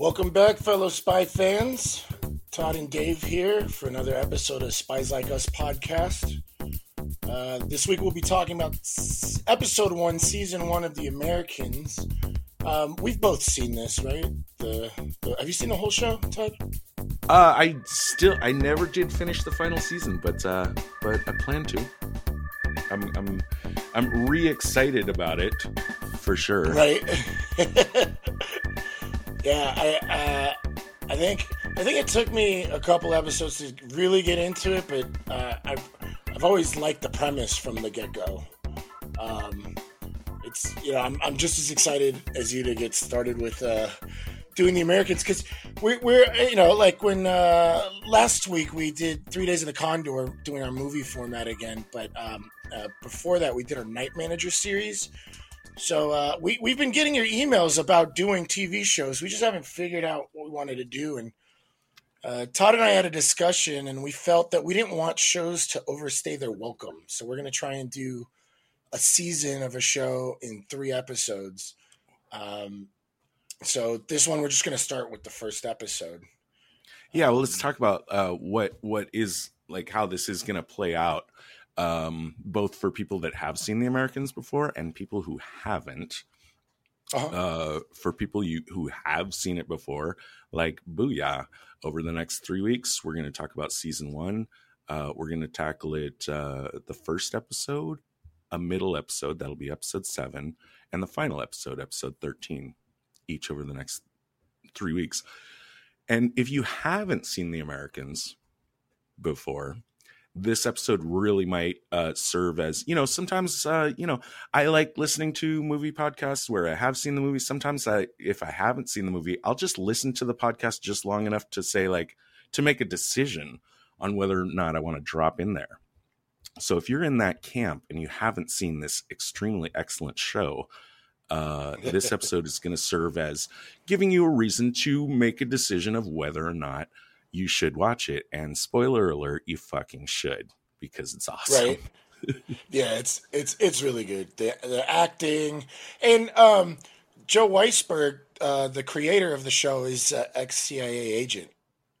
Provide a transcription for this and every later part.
Welcome back, fellow spy fans. Todd and Dave here for another episode of Spies Like Us podcast. Uh, this week we'll be talking about s- episode one, season one of The Americans. Um, we've both seen this, right? The, the have you seen the whole show, Todd? Uh, I still, I never did finish the final season, but uh, but I plan to. I'm, I'm, I'm re-excited about it, for sure. Right. yeah, I, uh, I think, I think it took me a couple episodes to really get into it, but uh, I've, I've always liked the premise from the get go. Um, it's, you know, I'm, I'm just as excited as you to get started with uh, doing the Americans because we're, we're, you know, like when uh, last week we did Three Days of the Condor doing our movie format again, but um, uh, before that we did our Night Manager series. So uh, we we've been getting your emails about doing TV shows. We just haven't figured out what we wanted to do. And uh, Todd and I had a discussion, and we felt that we didn't want shows to overstay their welcome. So we're going to try and do a season of a show in three episodes. Um, so this one, we're just going to start with the first episode. Yeah, well, let's talk about uh, what what is like how this is going to play out, um, both for people that have seen the Americans before and people who haven't. Uh-huh. Uh, for people you who have seen it before, like Booyah, over the next three weeks, we're going to talk about season one. Uh, we're going to tackle it uh, the first episode, a middle episode that'll be episode seven, and the final episode, episode thirteen, each over the next three weeks. And if you haven't seen The Americans before, this episode really might uh, serve as you know sometimes uh, you know i like listening to movie podcasts where i have seen the movie. Sometimes i if i haven't seen the movie i'll just listen to the podcast just long enough to say like to make a decision on whether or not i want to drop in there. So if you're in that camp and you haven't seen this extremely excellent show uh, this episode is going to serve as giving you a reason to make a decision of whether or not you should watch it. And spoiler alert, you fucking should because it's awesome. Right. yeah, it's it's it's really good. The the acting and um, Joe Weisberg, uh, the creator of the show, is uh, ex CIA agent,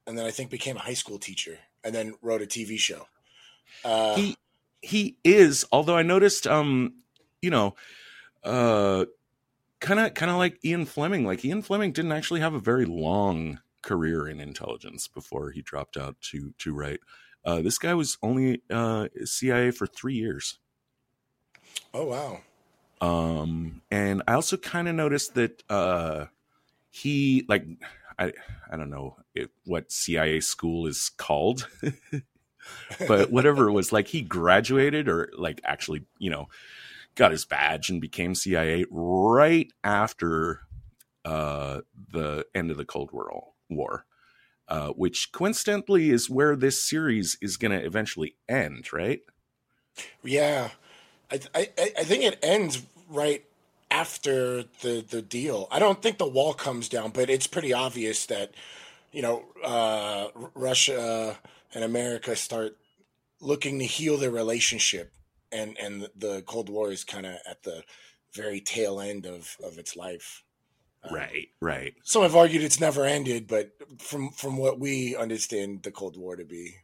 and then I think became a high school teacher, and then wrote a TV show. Uh, he he is, although I noticed, um, you know, uh, kind of kind of like Ian Fleming. Like Ian Fleming didn't actually have a very long career in intelligence before he dropped out to to write. Uh, this guy was only uh, CIA for three years. oh wow! Um, and I also kind of noticed that uh, he like I I don't know it, what CIA school is called, but whatever it was, like he graduated or like actually you know got his badge and became CIA right after uh, the end of the Cold War. War, uh, which coincidentally is where this series is going to eventually end, right? Yeah, I, I I think it ends right after the the deal. I don't think the wall comes down, but it's pretty obvious that you know uh, Russia and America start looking to heal their relationship, and and the Cold War is kind of at the very tail end of of its life. Um, Right, right. Some have argued it's never ended, but from from what we understand the Cold War to be,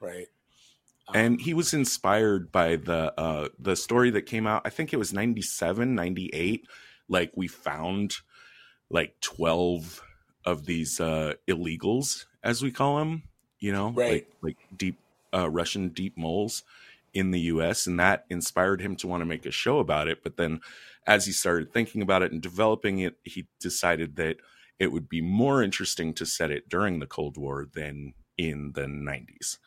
right? and he was inspired by the uh the story that came out i think it was 97 98 like we found like 12 of these uh illegals as we call them you know Right. like like deep uh russian deep moles in the us and that inspired him to want to make a show about it but then as he started thinking about it and developing it he decided that it would be more interesting to set it during the cold war than in the 90s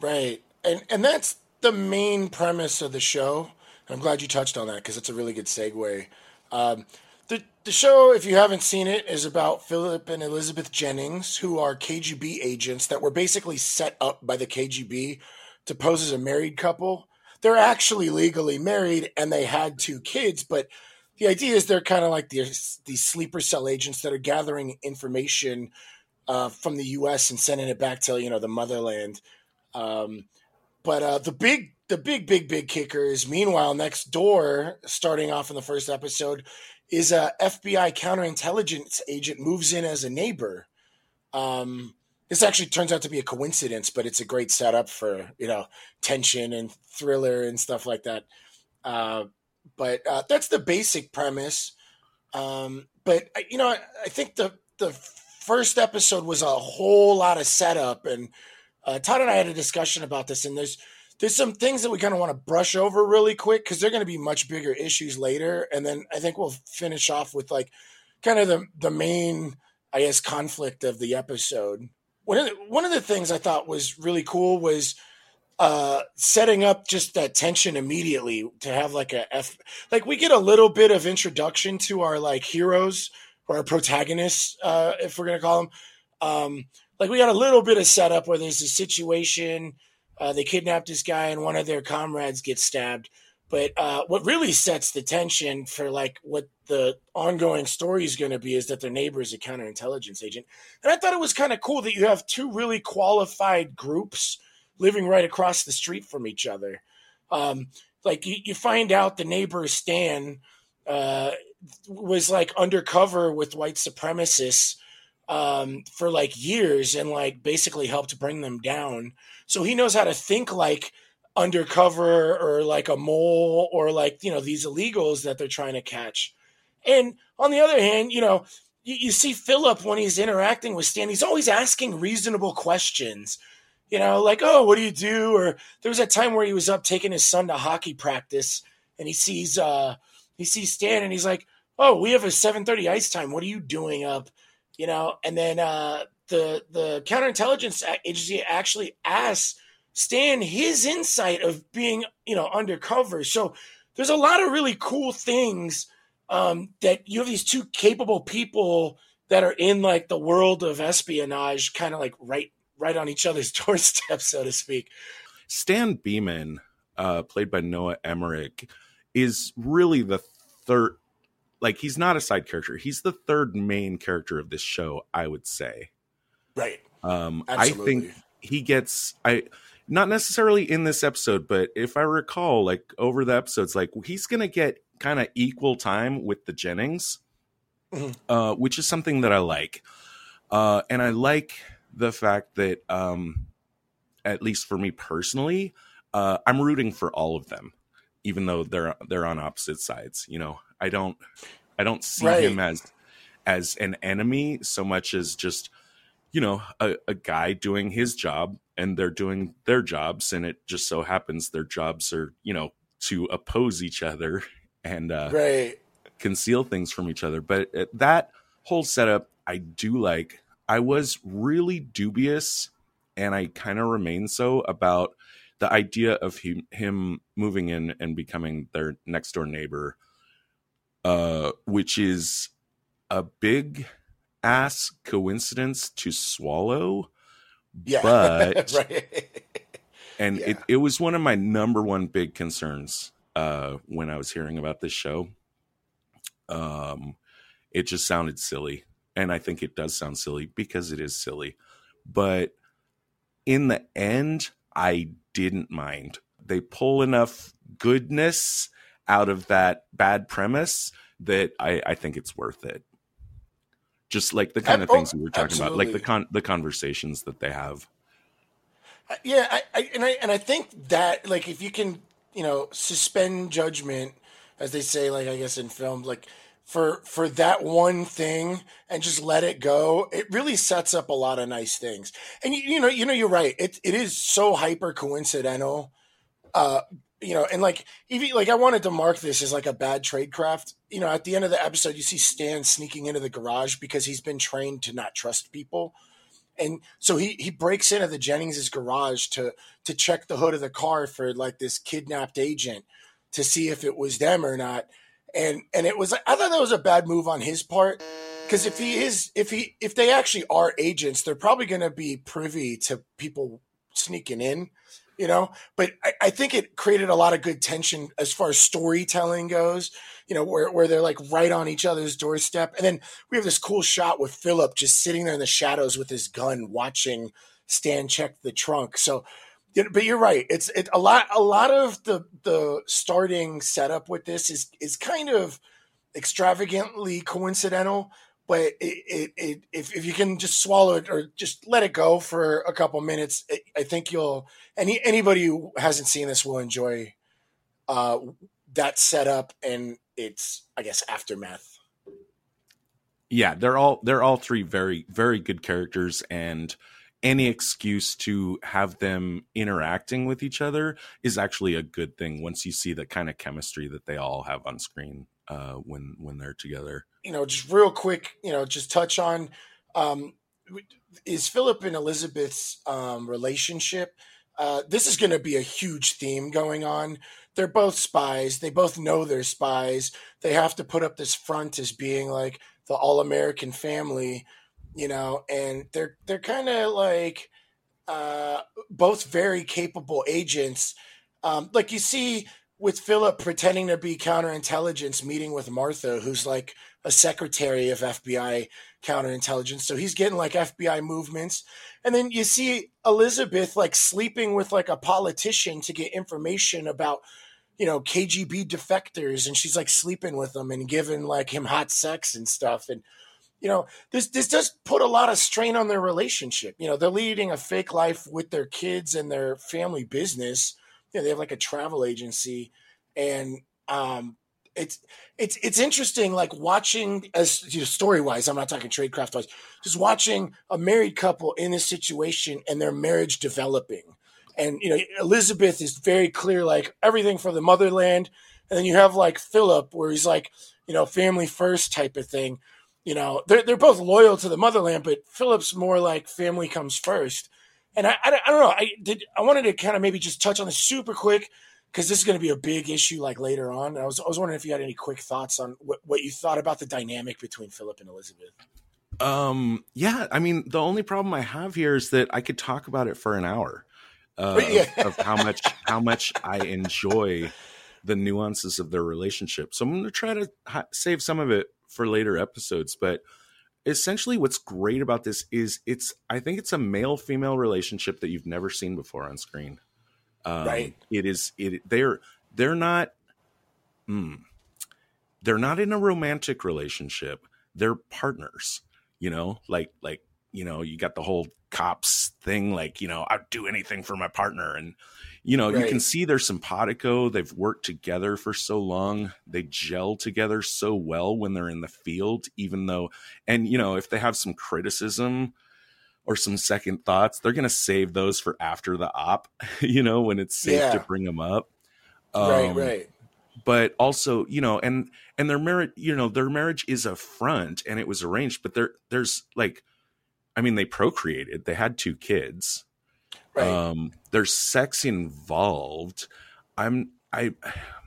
Right. And and that's the main premise of the show. I'm glad you touched on that because it's a really good segue. Um, the the show, if you haven't seen it, is about Philip and Elizabeth Jennings, who are KGB agents that were basically set up by the KGB to pose as a married couple. They're actually legally married and they had two kids, but the idea is they're kind of like these these sleeper cell agents that are gathering information uh, from the U.S. and sending it back to you know the motherland. Um, but uh, the big, the big, big, big kicker is meanwhile next door, starting off in the first episode, is a FBI counterintelligence agent moves in as a neighbor. Um, this actually turns out to be a coincidence, but it's a great setup for you know tension and thriller and stuff like that. Uh, but uh, that's the basic premise. Um, but you know, I, I, think the the first episode was a whole lot of setup, and uh, Todd and I had a discussion about this, and there's there's some things that we kind of want to brush over really quick because they're going to be much bigger issues later, and then I think we'll finish off with like kind of the the main, I guess, conflict of the episode. One of the, one of the things I thought was really cool was uh, setting up just that tension immediately to have like a F, like we get a little bit of introduction to our like heroes or our protagonists, uh, if we're gonna call them. Um, like we got a little bit of setup where there's a situation uh, they kidnap this guy, and one of their comrades gets stabbed. But uh, what really sets the tension for like what the ongoing story is going to be is that their neighbor is a counterintelligence agent, and I thought it was kind of cool that you have two really qualified groups living right across the street from each other. Um, like you, you, find out the neighbor Stan uh, was like undercover with white supremacists um, for like years and like basically helped bring them down. So he knows how to think like undercover or like a mole or like, you know, these illegals that they're trying to catch. And on the other hand, you know, you, you see Philip when he's interacting with Stan, he's always asking reasonable questions. You know, like, oh, what do you do? Or there was a time where he was up taking his son to hockey practice and he sees uh he sees Stan and he's like, Oh, we have a 7:30 ice time. What are you doing up? You know, and then uh the the counterintelligence agency actually asks Stan his insight of being you know undercover. So there's a lot of really cool things um, that you have these two capable people that are in like the world of espionage, kind of like right right on each other's doorstep, so to speak. Stan Beeman, uh, played by Noah Emmerich, is really the third. Like he's not a side character; he's the third main character of this show. I would say. Right. Um, I think he gets I not necessarily in this episode, but if I recall, like over the episodes, like he's gonna get kind of equal time with the Jennings, mm-hmm. uh, which is something that I like. Uh, and I like the fact that, um, at least for me personally, uh, I'm rooting for all of them, even though they're they're on opposite sides. You know, I don't I don't see right. him as as an enemy so much as just you know a, a guy doing his job and they're doing their jobs and it just so happens their jobs are you know to oppose each other and uh, right. conceal things from each other but uh, that whole setup i do like i was really dubious and i kind of remain so about the idea of him, him moving in and becoming their next door neighbor uh, which is a big ass coincidence to swallow. Yeah. But right. and yeah. it, it was one of my number one big concerns uh when I was hearing about this show. Um it just sounded silly. And I think it does sound silly because it is silly. But in the end, I didn't mind. They pull enough goodness out of that bad premise that I, I think it's worth it just like the kind of things we were talking Absolutely. about, like the con the conversations that they have. Uh, yeah, I, I, and I and I think that like if you can you know suspend judgment, as they say, like I guess in film, like for for that one thing and just let it go, it really sets up a lot of nice things. And you, you know, you know, you're right. It it is so hyper coincidental. Uh, you know, and like even like I wanted to mark this as like a bad trade craft. You know, at the end of the episode, you see Stan sneaking into the garage because he's been trained to not trust people, and so he he breaks into the Jennings's garage to to check the hood of the car for like this kidnapped agent to see if it was them or not. And and it was I thought that was a bad move on his part because if he is if he if they actually are agents, they're probably going to be privy to people sneaking in you know? But I, I, think it created a lot of good tension as far as storytelling goes you know where, where they're like right on each other's doorstep. And then we have this cool shot with philip just sitting there in the shadows with his gun watching stan check the trunk. So but you're right. It's it, a lot a lot of the the starting setup with this is is kind of extravagantly coincidental, but it, it, it, if, if you can just swallow it or just let it go for a couple minutes, I think you'll any anybody who hasn't seen this will enjoy uh, that setup and its I guess aftermath. Yeah, they're all they're all three very very good characters and any excuse to have them interacting with each other is actually a good thing once you see the kind of chemistry that they all have on screen uh, when when they're together. You know, just real quick, you know, just touch on um, is Philip and Elizabeth's um, relationship. Uh, this is going to be a huge theme going on. They're both spies. They both know they're spies. They have to put up this front as being like the all American family, you know, and they're they're kind of like uh, both very capable agents. Um, like you see with Philip pretending to be counterintelligence, meeting with Martha, who's like a secretary of FBI counterintelligence. So he's getting like FBI movements. And then you see Elizabeth like sleeping with like a politician to get information about, you know, KGB defectors. And she's like sleeping with them and giving like him hot sex and stuff. And, you know, this this does put a lot of strain on their relationship. You know, they're leading a fake life with their kids and their family business you know, they have like a travel agency, and um, it's it's it's interesting, like watching as you know, story wise. I'm not talking tradecraft wise, just watching a married couple in this situation and their marriage developing. And you know, Elizabeth is very clear, like everything for the motherland, and then you have like Philip, where he's like, you know, family first type of thing. You know, they're they're both loyal to the motherland, but Philip's more like family comes first. And I, I, I don't know. I did. I wanted to kind of maybe just touch on this super quick because this is going to be a big issue like later on. I was, I was wondering if you had any quick thoughts on what, what you thought about the dynamic between Philip and Elizabeth. Um. Yeah. I mean, the only problem I have here is that I could talk about it for an hour. Uh, yeah. of, of how much how much I enjoy the nuances of their relationship. So I'm going to try to ha- save some of it for later episodes, but essentially what's great about this is it's i think it's a male female relationship that you've never seen before on screen um, right it is it they're they're not hmm, they're not in a romantic relationship they're partners you know like like you know you got the whole cops thing like you know i'd do anything for my partner and you know, right. you can see they're simpatico. They've worked together for so long. They gel together so well when they're in the field, even though, and, you know, if they have some criticism or some second thoughts, they're going to save those for after the op, you know, when it's safe yeah. to bring them up. Um, right, right. But also, you know, and and their marriage, you know, their marriage is a front and it was arranged, but there there's like I mean, they procreated. They had two kids. Right. Um, there's sex involved. I'm I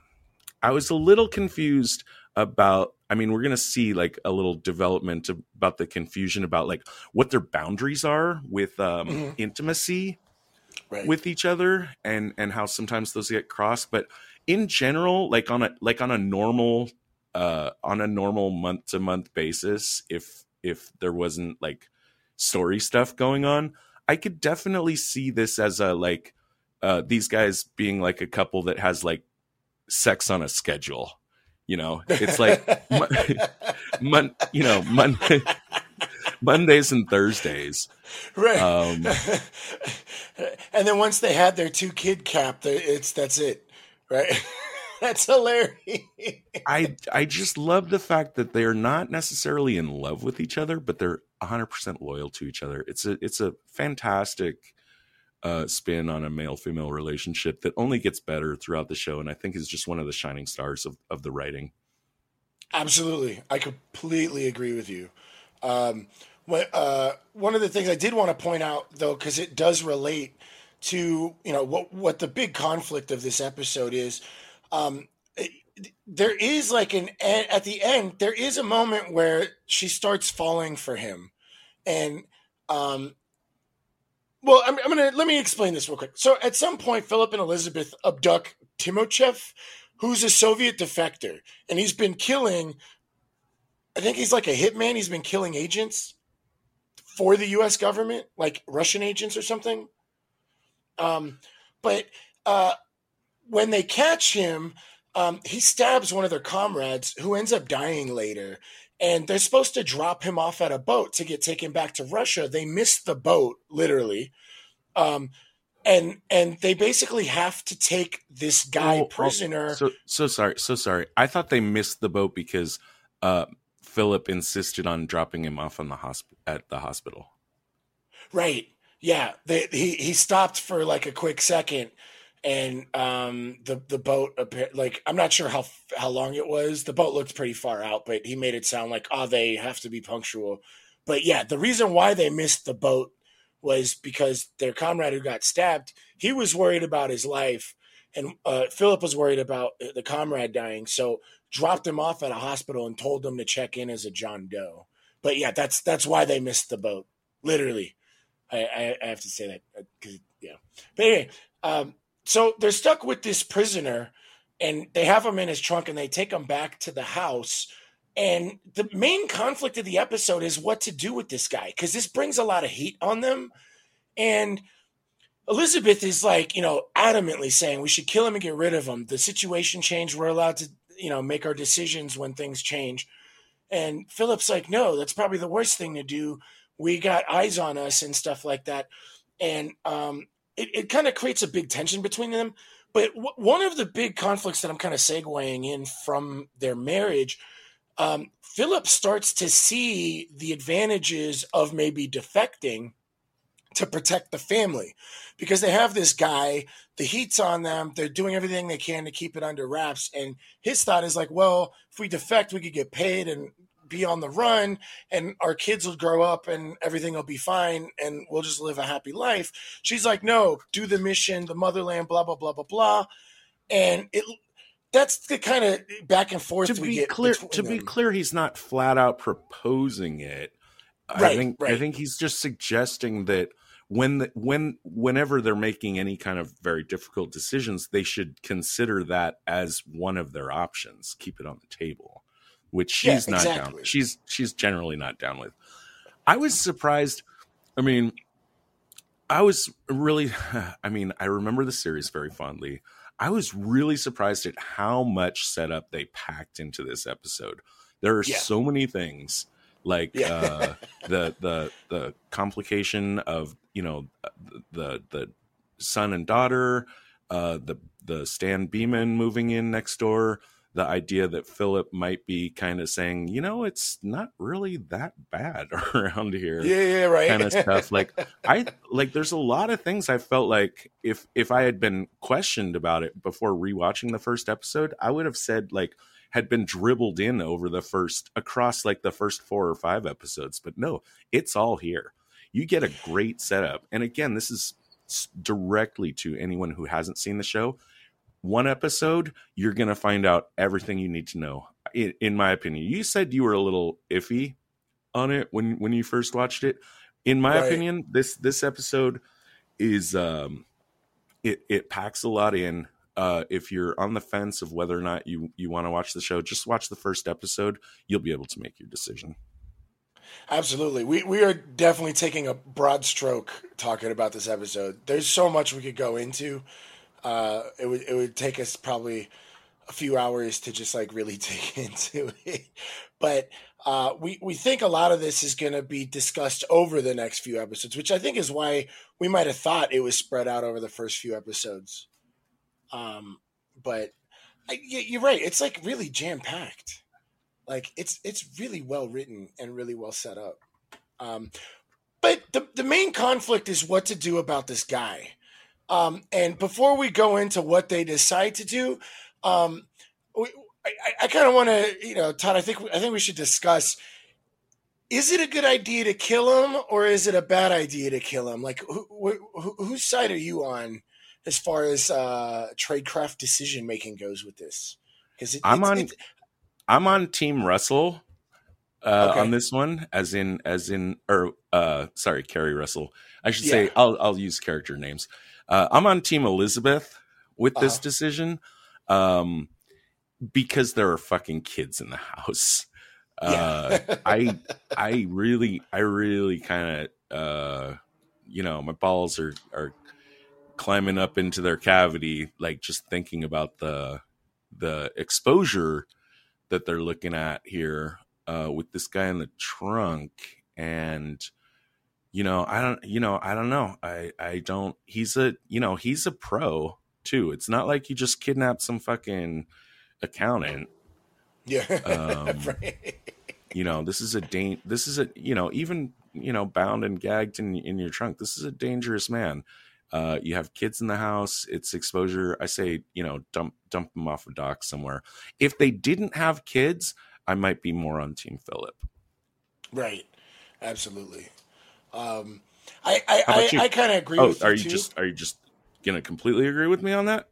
I was a little confused about I mean, we're going to see like a little development about the confusion about like what their boundaries are with um, mm-hmm. intimacy right. with each other and and how sometimes those get crossed, but in general like on a like on a normal uh on a normal month to month basis if if there wasn't like story stuff going on, I could definitely see this as a like uh, these guys being like a couple that has like sex on a schedule. You know, it's like mon- you know Monday, Mondays and Thursdays, right? Um, and then once they had their two kid cap, it's that's it, right? That's hilarious. I I just love the fact that they're not necessarily in love with each other, but they're 100% loyal to each other. It's a it's a fantastic uh, spin on a male female relationship that only gets better throughout the show, and I think is just one of the shining stars of of the writing. Absolutely, I completely agree with you. Um, uh, one of the things I did want to point out, though, because it does relate to you know what what the big conflict of this episode is. Um, there is like an at the end there is a moment where she starts falling for him and um well I'm, I'm, gonna let me explain this real quick so at some point philip and elizabeth abduct timoshev who's a soviet defector and he's been killing i think he's like a hitman he's been killing agents for the us government like russian agents or something um but uh when they catch him um, he stabs one of their comrades who ends up dying later. And they're supposed to drop him off at a boat to get taken back to Russia. They miss the boat, literally. Um, and and they basically have to take this guy oh, prisoner. So so sorry, so sorry. I thought they missed the boat because uh, Philip insisted on dropping him off on the hosp- at the hospital. Right. Yeah. They, he he stopped for like a quick second, and um, the the boat like I'm not sure how how long it was. The boat looked pretty far out, but he made it sound like oh they have to be punctual. But yeah, the reason why they missed the boat was because their comrade who got stabbed, he was worried about his life, and uh, Philip was worried about the comrade dying. So dropped him off at a hospital and told them to check in as a John Doe. But yeah, that's that's why they missed the boat. Literally, I, I, I have to say that because uh, yeah. But anyway, um, so they're stuck with this prisoner, and they have him in his trunk, and they take him back to the house. And the main conflict of the episode is what to do with this guy because this brings a lot of heat on them. And Elizabeth is like, you know, adamantly saying we should kill him and get rid of him. The situation changed. We're allowed to you know make our decisions when things change and philip's like no that's probably the worst thing to do we got eyes on us and stuff like that and um, it, it kind of creates a big tension between them but w- one of the big conflicts that i'm kind of segueing in from their marriage um, philip starts to see the advantages of maybe defecting to protect the family because they have this guy the heat's on them they're doing everything they can to keep it under wraps and his thought is like well if we defect we could get paid and be on the run and our kids will grow up and everything will be fine and we'll just live a happy life. She's like no do the mission the motherland blah blah blah blah blah. And it that's the kind of back and forth to be clear to them. be clear he's not flat out proposing it. Right, I think right. I think he's just suggesting that when the, when whenever they're making any kind of very difficult decisions they should consider that as one of their options. Keep it on the table which she's yeah, not exactly. down she's she's generally not down with i was surprised i mean i was really i mean i remember the series very fondly i was really surprised at how much setup they packed into this episode there are yeah. so many things like yeah. uh, the the the complication of you know the the son and daughter, uh, the the Stan Beeman moving in next door, the idea that Philip might be kind of saying, you know, it's not really that bad around here. Yeah, yeah, right. Kind of stuff. Like I like there's a lot of things I felt like if if I had been questioned about it before rewatching the first episode, I would have said like had been dribbled in over the first across like the first four or five episodes. But no, it's all here. You get a great setup. And again, this is directly to anyone who hasn't seen the show. One episode, you're going to find out everything you need to know. In, in my opinion, you said you were a little iffy on it when when you first watched it. In my right. opinion, this this episode is um it it packs a lot in uh, if you're on the fence of whether or not you you want to watch the show, just watch the first episode. You'll be able to make your decision. Absolutely. We we are definitely taking a broad stroke talking about this episode. There's so much we could go into. Uh, it would it would take us probably a few hours to just like really dig into it. But uh, we we think a lot of this is going to be discussed over the next few episodes, which I think is why we might have thought it was spread out over the first few episodes. Um, but I, you're right. It's like really jam packed. Like it's it's really well written and really well set up. Um, but the the main conflict is what to do about this guy. Um, and before we go into what they decide to do, um, we, I, I kind of want to, you know, Todd. I think I think we should discuss: is it a good idea to kill him, or is it a bad idea to kill him? Like, who, who, whose side are you on as far as uh, tradecraft decision making goes with this? Because I'm on I'm on Team Russell uh, okay. on this one, as in as in or uh, sorry, Keri Russell. I should yeah. say I'll I'll use character names. Uh, I'm on Team Elizabeth with this uh-huh. decision, um, because there are fucking kids in the house. Uh, yeah. I I really I really kind of uh, you know my balls are are climbing up into their cavity, like just thinking about the the exposure that they're looking at here uh, with this guy in the trunk and you know i don't you know i don't know i i don't he's a you know he's a pro too it's not like you just kidnapped some fucking accountant Yeah. Um, right. you know this is a dan- this is a you know even you know bound and gagged in in your trunk this is a dangerous man uh you have kids in the house it's exposure i say you know dump dump them off a dock somewhere if they didn't have kids i might be more on team philip Right. Absolutely. Um, I I, I. I kind of agree oh with are you you too. just are you just gonna completely agree with me on that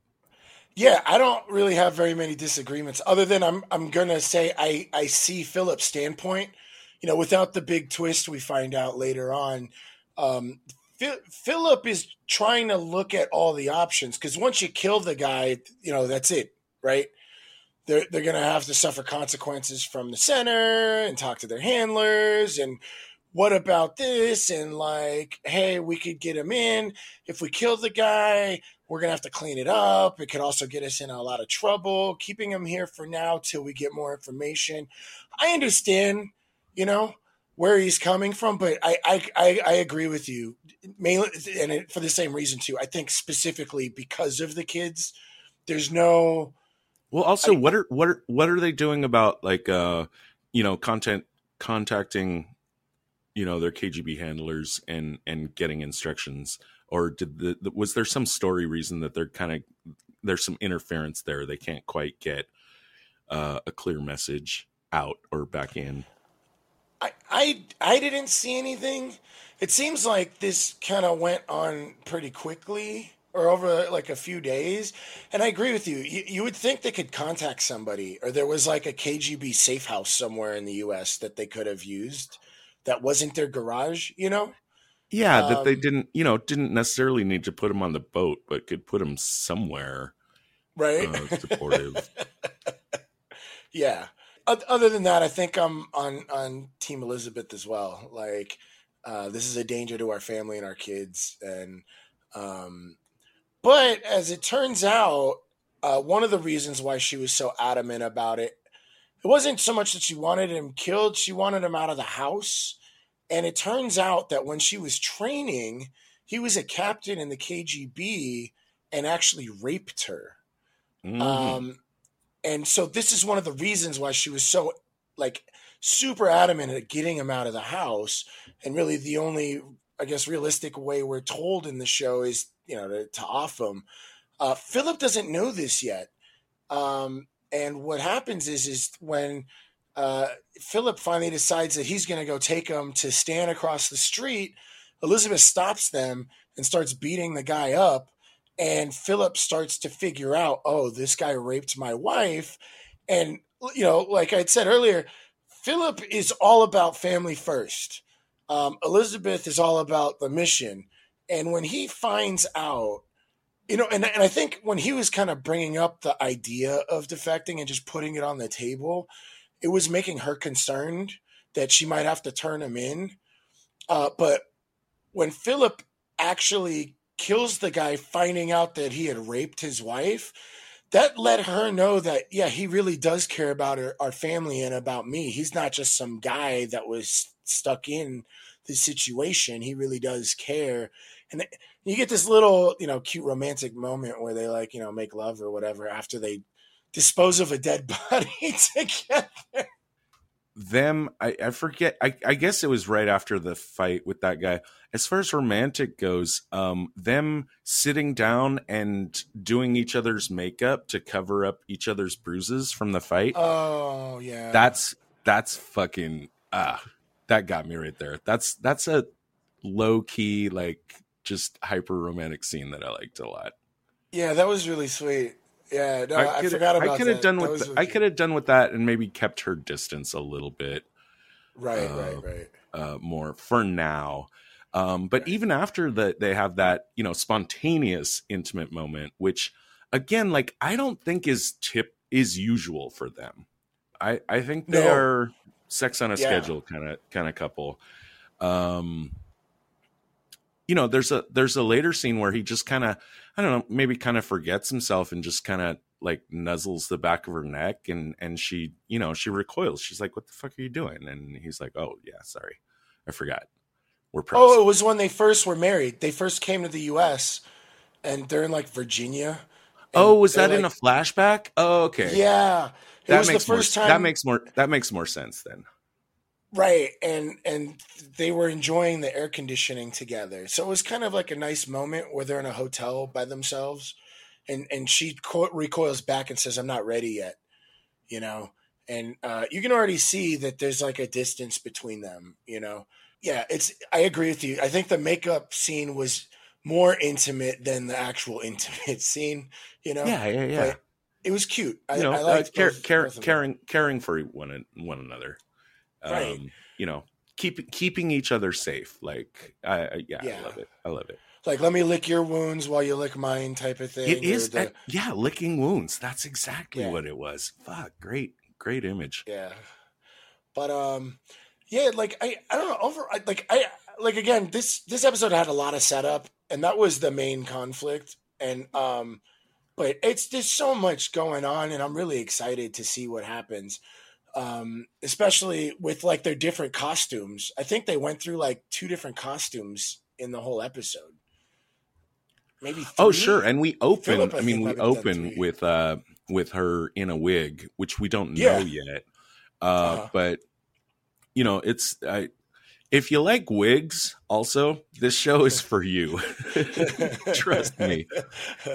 Yeah, I don't really have very many disagreements other than I'm I'm gonna say I I see Philip's standpoint. You know, without the big twist we find out later on, um, Phil- Philip is trying to look at all the options because once you kill the guy, you know that's it, right? They're they're gonna have to suffer consequences from the center and talk to their handlers and what about this and like hey we could get him in if we kill the guy we're gonna have to clean it up. It could also get us in a lot of trouble. Keeping him here for now till we get more information. I understand, you know, where he's coming from, but I I, I, I agree with you. Mainly, and it, for the same reason too. I think specifically because of the kids, there's no. Well, also, I- what are what are what are they doing about like uh, you know, content contacting, you know, their KGB handlers and and getting instructions, or did the, the was there some story reason that they're kind of there's some interference there? They can't quite get uh, a clear message out or back in. I I I didn't see anything. It seems like this kind of went on pretty quickly or over like a few days. And I agree with you. you. You would think they could contact somebody or there was like a KGB safe house somewhere in the US that they could have used that wasn't their garage, you know? Yeah, that they Um, didn't, you know, didn't necessarily need to put him on the boat, but could put him somewhere Right? uh, supportive. yeah. Other than that, I think I'm on on Team Elizabeth as well. Like, uh, this is a danger to our family and our kids, and um, but as it turns out, uh, one of the reasons why she was so adamant about it, it wasn't so much that she wanted him killed; she wanted him out of the house. And it turns out that when she was training, he was a captain in the KGB and actually raped her. Mhm. Um, and so this is one of the reasons why she was so like super adamant at getting him out of the house. And really, the only, I guess, realistic way we're told in the show is, you know, to, to off him. Uh, Philip doesn't know this yet. Um, and what happens is, is when uh, Philip finally decides that he's going to go take him to Stan across the street, Elizabeth stops them and starts beating the guy up and Philip starts to figure out, oh, this guy raped my wife. And, you know, like I said earlier, Philip is all about family first. Um, Elizabeth is all about the mission. And when he finds out, you know, and, and I think when he was kind of bringing up the idea of defecting and just putting it on the table, it was making her concerned that she might have to turn him in. Uh, but when Philip actually kills the guy finding out that he had raped his wife that let her know that yeah he really does care about her, our family and about me. He's not just some guy that was stuck in the situation. He really does care. And you get this little you know cute romantic moment where they like you know make love or whatever after they dispose of a dead body together. Them I, I forget I, I guess it was right after the fight with that guy. As far as romantic goes um them sitting down and doing each other's makeup to cover up each other's bruises from the fight oh yeah. that's that's fucking ah that got me right there. That's that's a low key like just hyper romantic scene that i liked a lot. Yeah that was really sweet yeah no, I, could- forgot about I could have done That with was th- I could have done with that and maybe kept her distance a little bit right uh, right right uh, more for now. Um, but even after that, they have that you know spontaneous intimate moment, which again, like I don't think is tip is usual for them. I I think they No. are sex on a Yeah. schedule kind of kind of couple. Um, you know, there's a there's a later scene where he just kind of I don't know maybe kind of forgets himself and just kind of like nuzzles the back of her neck and and she you know she recoils. She's like what the fuck are you doing? And he's like oh yeah sorry. I forgot. We're pros. oh it was when they first were married. They first came to the us and they're in like virginia. Oh was that like, in a flashback? Oh okay. Yeah. It that makes the first more, time that makes more that makes more sense then right and and they were enjoying the air conditioning together so it was kind of like a nice moment where they're in a hotel by themselves and and she co- recoils back and says i'm not ready yet you know and uh, you can already see that there's like a distance between them you know? Yeah it's i agree with you i think the makeup scene was more intimate than the actual intimate scene you know? Yeah yeah yeah. But it was cute I, you know I uh, care, both, care, both caring caring for one one another um, right. you know keep keeping each other safe like I, I yeah, yeah i love it i love it like let me lick your wounds while you lick mine type of thing. It is, the, yeah, licking wounds. That's exactly yeah. what it was. Fuck, great, great image. Yeah, but um, yeah, like I, I don't know. Over, like I, like again, this this episode had a lot of setup, and that was the main conflict, and um, but it's just so much going on, and I'm really excited to see what happens. Um, especially with like their different costumes. I think they went through like two different costumes in the whole episode maybe. Three? Oh, sure. And we open. Philip, I, I mean, we open with uh with her in a wig, which we don't yeah. know yet. Uh, uh-huh. But you know, it's I. If you like wigs, also this show is for you. Trust me.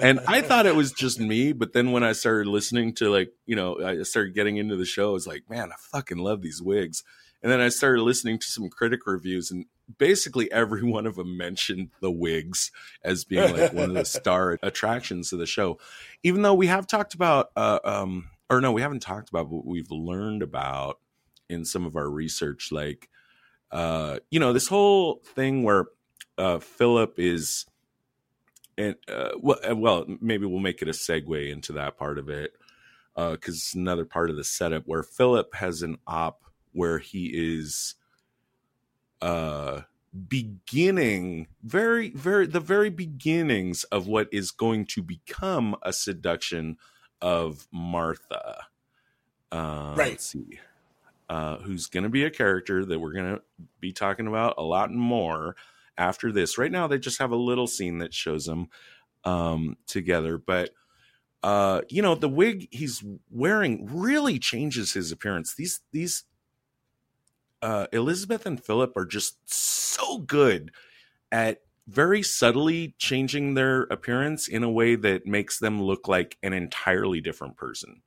And I thought it was just me, but then when I started listening to like, you know, I started getting into the show, I was like, man, I fucking love these wigs. And then I started listening to some critic reviews, and basically every one of them mentioned the wigs as being like one of the star attractions of the show. Even though we have talked about, uh, um, or no, we haven't talked about, but we've learned about in some of our research, like, uh, you know, this whole thing where uh, Philip is, and uh, well, well, maybe we'll make it a segue into that part of it Uh, because uh, it's another part of the setup where Philip has an op where he is uh beginning very very the very beginnings of what is going to become a seduction of martha. Uh right. let's see uh who's going to be a character that we're going to be talking about a lot more after this right now they just have a little scene that shows them um together but uh you know the wig he's wearing really changes his appearance these these uh, Elizabeth and Philip are just so good at very subtly changing their appearance in a way that makes them look like an entirely different person.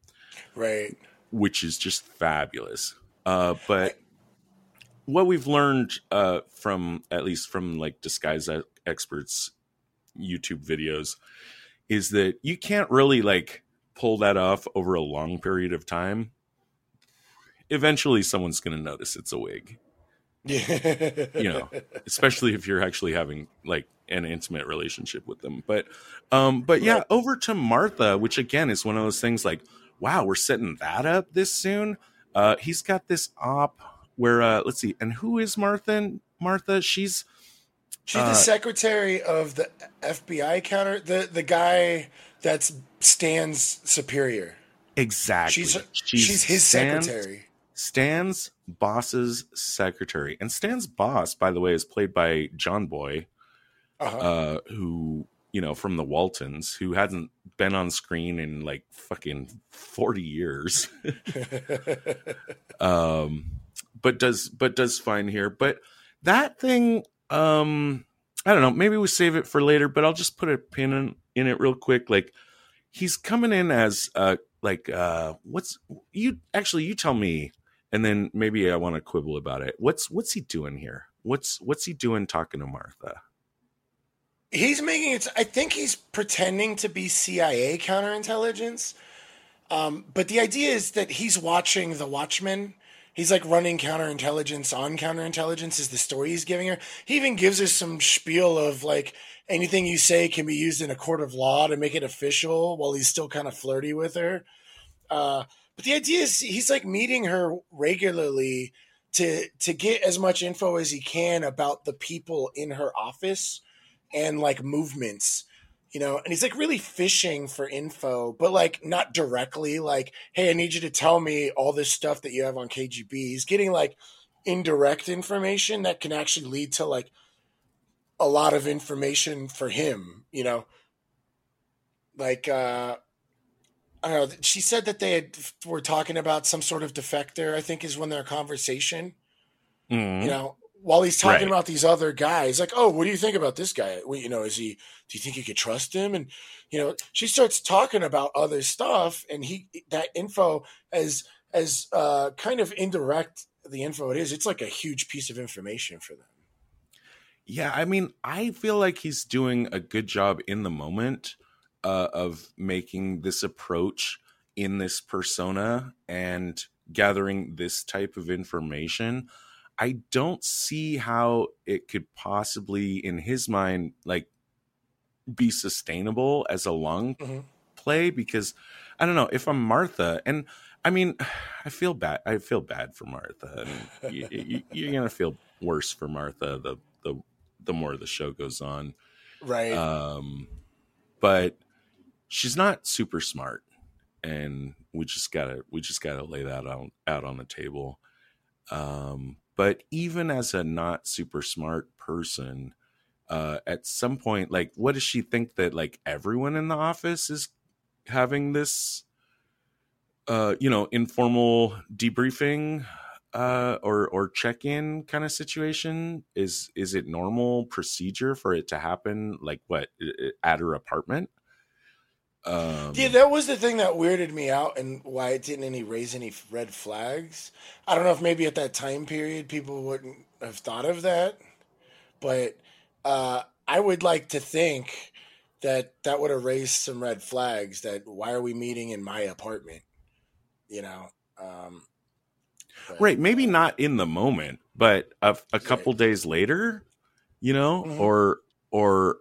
Right. Which is just fabulous. Uh, but what we've learned uh, from, at least from like disguise experts YouTube videos, is that you can't really like pull that off over a long period of time eventually someone's going to notice it's a wig. Yeah. you know, especially if you're actually having like an intimate relationship with them. But um but yeah, over to Martha, which again is one of those things like wow, we're setting that up this soon. Uh he's got this op where uh let's see, and who is Martha? Martha, she's She's uh, the secretary of the FBI counter, the the guy that's Stan's superior. Exactly. She's she's, she's his Stan's, secretary. Stan's boss's secretary. And Stan's boss, by the way, is played by John Boy, uh-huh. uh, who, you know, from the Waltons, who hasn't been on screen in like fucking 40 years. um, but does but does fine here. But that thing, um, I don't know, maybe we save it for later, but I'll just put a pin in, in it real quick. Like he's coming in as uh like uh what's you actually you tell me and then maybe I want to quibble about it. What's what's he doing here? What's what's he doing talking to Martha? He's making it. I think he's pretending to be CIA counterintelligence. Um, but the idea is that he's watching the Watchmen. He's like running counterintelligence on counterintelligence is the story he's giving her. He even gives her some spiel of like anything you say can be used in a court of law to make it official while he's still kind of flirty with her. Uh, but the idea is he's like meeting her regularly to to get as much info as he can about the people in her office and like movements you know, and he's like really fishing for info, but like not directly, like, hey, I need you to tell me all this stuff that you have on KGB. He's getting like indirect information that can actually lead to like a lot of information for him, you know. Like uh I don't know, she said that they had, were talking about some sort of defector, I think is when their conversation. Mm-hmm. You know, while he's talking right. about these other guys, like, oh, what do you think about this guy? Well, you know, is he? Do you think you could trust him? And you know, she starts talking about other stuff, and he that info as as uh, kind of indirect the info it is. It's like a huge piece of information for them. Yeah, I mean, I feel like he's doing a good job in the moment uh, of making this approach in this persona and gathering this type of information I don't see how it could possibly, in his mind, like be sustainable as a long mm-hmm. play because I don't know if I'm Martha and I mean I feel bad I feel bad for Martha you, you're gonna feel worse for Martha the the the more the show goes on. Right. Um but she's not super smart and we just gotta we just gotta lay that out out on the table. Um but even as a not super smart person, uh, at some point, like, what does she think that like everyone in the office is having this, uh, you know, informal debriefing uh, or or check in kind of situation? Is is it normal procedure for it to happen? Like what at her apartment? Um, yeah, that was the thing that weirded me out, and why it didn't any raise any red flags. I don't know if maybe at that time period people wouldn't have thought of that, but uh, I would like to think that that would have raised some red flags. That why are we meeting in my apartment? You know, um, but, right? Maybe uh, not in the moment, but a, a couple right. days later, you know, mm-hmm. or or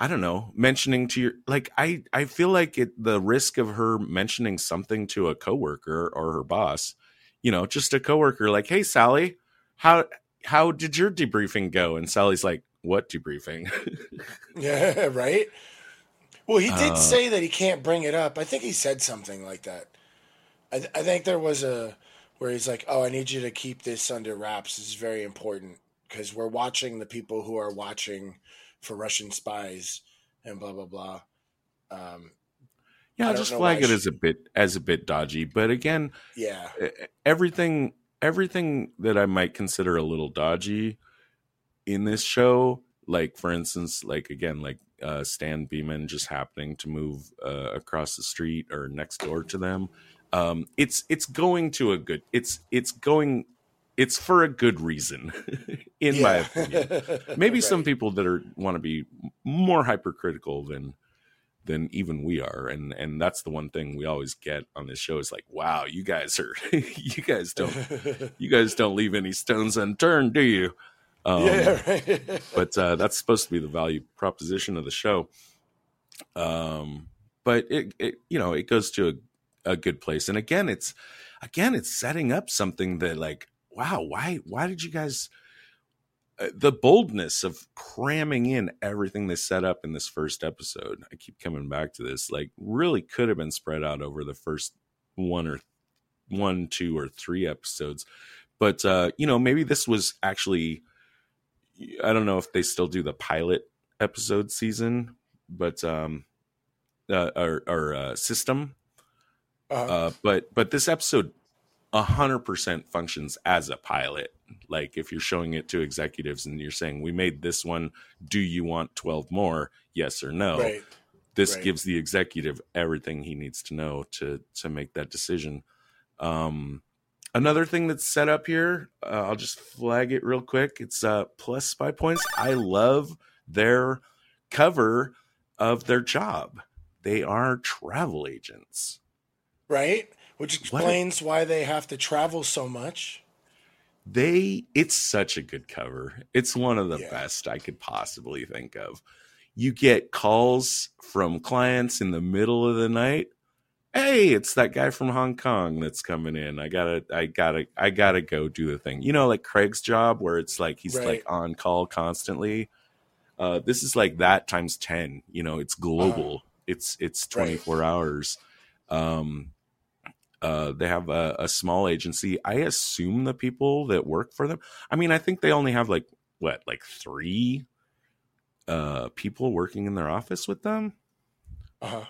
I don't know, mentioning to your like I I feel like it the risk of her mentioning something to a coworker or her boss, you know, just a coworker like, "Hey Sally, how how did your debriefing go?" And Sally's like, "What debriefing?" yeah, right? Well, he did uh, say that he can't bring it up. I think he said something like that. I I think there was a where he's like, "Oh, I need you to keep this under wraps. This is very important because we're watching the people who are watching for Russian spies and blah blah blah. Um, yeah, I'll just flag it she... as a bit as a bit dodgy, but again, yeah, everything everything that I might consider a little dodgy in this show, like for instance, like again, like uh, Stan Beeman just happening to move uh, across the street or next door to them. Um, it's it's going to a good. It's it's going it's for a good reason, in yeah. my opinion. Maybe right. some people that are want to be more hypercritical than than even we are, and and that's the one thing we always get on this show is like, wow, you guys are, you guys don't, you guys don't leave any stones unturned, do you? Um, yeah, right. but uh, that's supposed to be the value proposition of the show. Um, but it, it, you know, it goes to a, a good place, and again, it's again, it's setting up something that like wow, why why did you guys uh, the boldness of cramming in everything they set up in this first episode. I keep coming back to this. Like really could have been spread out over the first one or one, two or three episodes. But uh, you know, maybe this was actually I don't know if they still do the pilot episode season, but um uh, or, or uh, system. Uh-huh. Uh, but but this episode 100% functions as a pilot. Like if you're showing it to executives and you're saying, we made this one, do you want 12 more? Yes or no. Right. This right. gives the executive everything he needs to know to to make that decision. Um, another thing that's set up here, uh, I'll just flag it real quick. It's uh, plus spy points. I love their cover of their job. They are travel agents. Right? Which explains why they have to travel so much. They it's such a good cover. It's one of the yeah. best I could possibly think of. You get calls from clients in the middle of the night. Hey, it's that guy from Hong Kong that's coming in. I gotta, I gotta, I gotta go do the thing. You know, like Craig's job, where it's like he's right. like on call constantly. Uh, this is like that times ten. You know, it's global. Uh, it's it's twenty four right. hours. Um, uh, they have a, a, small agency. I assume the people that work for them. I mean, I think they only have like what, like three uh, people working in their office with them. Uh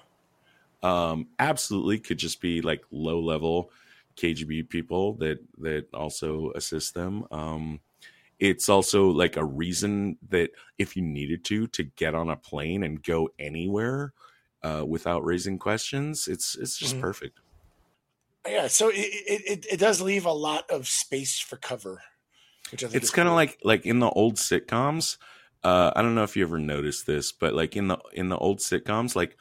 huh. Um, absolutely could just be like low level KGB people that that also assist them. Um, it's also like a reason that if you needed to to get on a plane and go anywhere uh, without raising questions, it's it's just mm-hmm. perfect. Yeah, so it, it it does leave a lot of space for cover, which I think it's kind of cool. like like in the old sitcoms. Uh, I don't know if you ever noticed this, but like in the in the old sitcoms, like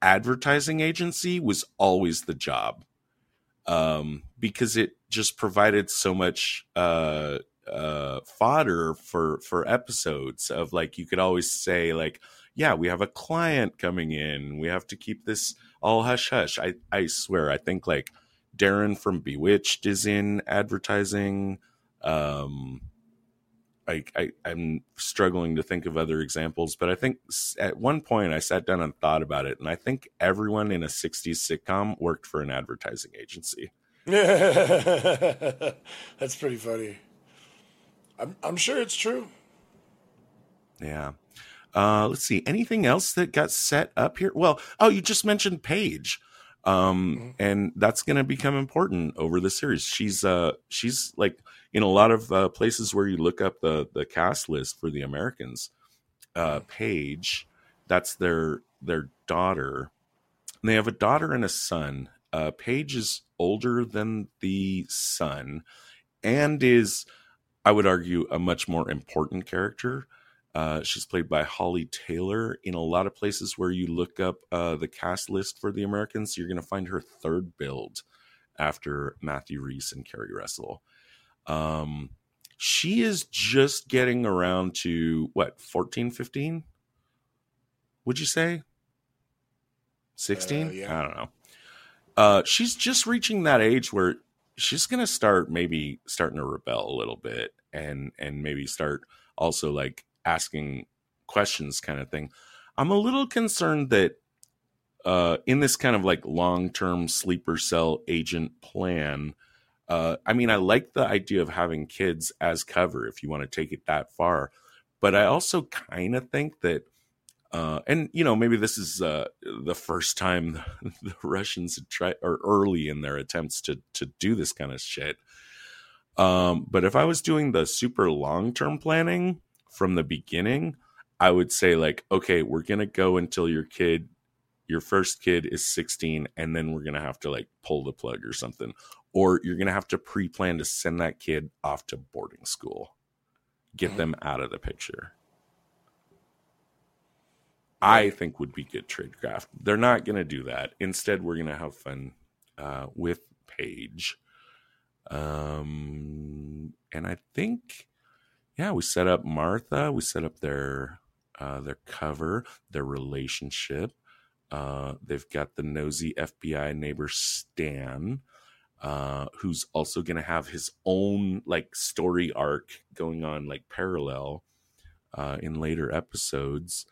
advertising agency was always the job, um, because it just provided so much uh, uh, fodder for for episodes of like you could always say like, yeah, we have a client coming in, we have to keep this all hush hush. I I swear, I think like Darren from Bewitched is in advertising. Um, I, I I'm struggling to think of other examples, but I think at one point I sat down and thought about it, and I think everyone in a '60s sitcom worked for an advertising agency. That's pretty funny. I'm I'm sure it's true. Yeah. Uh, let's see. Anything else that got set up here? Well, oh, you just mentioned Paige um mm-hmm. and that's going to become important over the series. She's uh she's like in a lot of uh, places where you look up the the cast list for the americans uh paige that's their their daughter. And they have a daughter and a son. Uh paige is older than the son and is i would argue a much more important character uh, she's played by Holly Taylor. In a lot of places where you look up uh, the cast list for the Americans, you're going to find her third billed after Matthew Rhys and Keri Russell. Um, she is just getting around to what, 14, 15? Would you say? 16? Uh, yeah. I don't know. Uh, she's just reaching that age where she's going to start maybe starting to rebel a little bit and and maybe start also like asking questions kind of thing. I'm a little concerned that uh, in this kind of like long term sleeper cell agent plan, uh, I mean, I like the idea of having kids as cover if you want to take it that far. But I also kind of think that, uh, and you know, maybe this is uh, the first time the Russians had tried, or early in their attempts to to do this kind of shit. Um, but if I was doing the super long term planning, from the beginning, I would say like, okay, we're gonna go until your kid, your first kid is 16, and then we're gonna have to like pull the plug or something, or you're gonna have to pre-plan to send that kid off to boarding school, get mm-hmm. them out of the picture. I think would be good tradecraft. They're not going to do that. Instead, we're going to have fun uh, with Paige. Um, and I think yeah, we set up Martha. We set up their uh, their cover, their relationship. Uh, they've got the nosy FBI neighbor Stan, uh, who's also going to have his own like story arc going on, like parallel uh, in later episodes.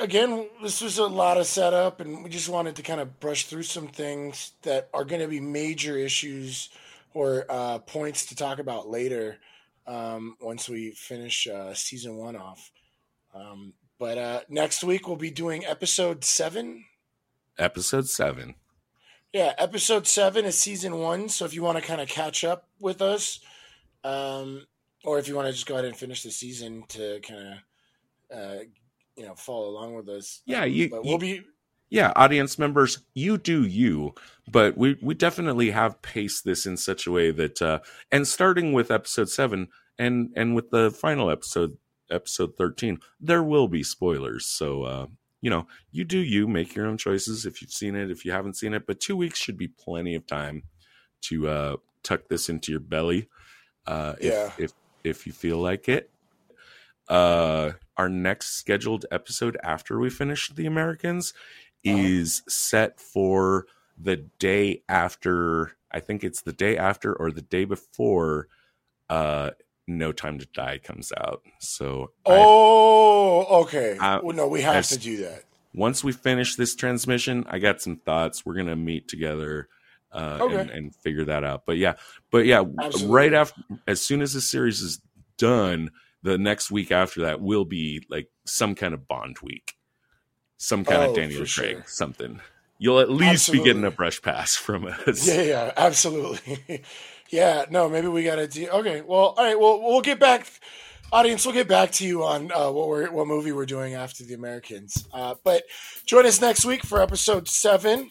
Again, this was a lot of setup, and we just wanted to kind of brush through some things that are going to be major issues or uh, points to talk about later um, once we finish uh, season one off. Um, but uh, next week we'll be doing episode seven. Episode seven. Yeah, episode seven is season one. So if you want to kind of catch up with us, um, or if you want to just go ahead and finish the season to kind of, uh, you know, follow along with us. Yeah, you. But we'll you, be. Yeah, audience members, you do you, but we we definitely have paced this in such a way that, uh, and starting with episode seven, and and with the final episode episode 13 there will be spoilers so uh you know you do you make your own choices if you've seen it if you haven't seen it but two weeks should be plenty of time to uh tuck this into your belly uh if yeah. if if you feel like it uh our next scheduled episode after we finish the americans. Is set for the day after i think it's the day after or the day before uh No Time to Die comes out. So oh, okay. I- well, no, we have as- to do that. once we finish this transmission, I got some thoughts. We're gonna meet together uh, Okay. and, and figure that out. But yeah, but yeah, Absolutely. right after, as soon as the series is done, the next week after that will be like some kind of Bond week, some kind Oh, of Daniel Craig, sure. something. You'll at least be getting a brush pass from us. Yeah, yeah, absolutely. yeah, no, maybe we got to do. Okay, well, all right, well, we'll get back, audience. We'll get back to you on uh, what we're what movie we're doing after the Americans. Uh, but join us next week for episode seven.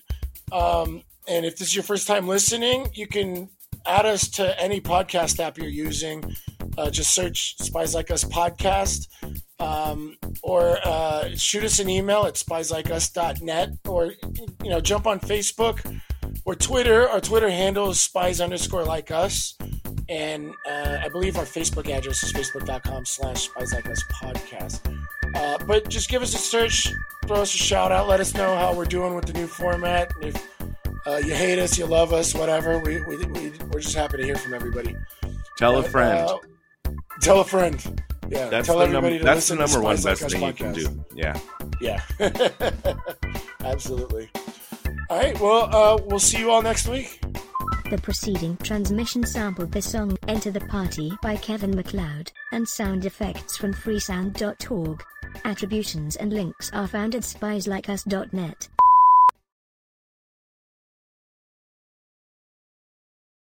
Um, and if this is your first time listening, you can add us to any podcast app you're using. Uh, just search Spies Like Us podcast. Um, or uh, shoot us an email at spieslikeus.net or you know jump on Facebook or Twitter. Our Twitter handle is spies underscore like us. And uh, I believe our Facebook address is facebook.com slash spies like us podcast. Uh, but just give us a search, throw us a shout out, let us know how we're doing with the new format. And if uh, you hate us, you love us, whatever, we, we, we, we're just happy to hear from everybody. Tell a friend. uh, tell a friend. Yeah, that's tell the everybody number. That's the number one best thing Us you can do. Yeah. Yeah. Absolutely. All right. Well, uh, we'll see you all next week. The preceding transmission sampled the song Enter the Party by Kevin MacLeod, and sound effects from freesound.org. Attributions and links are found at spieslikeus.net.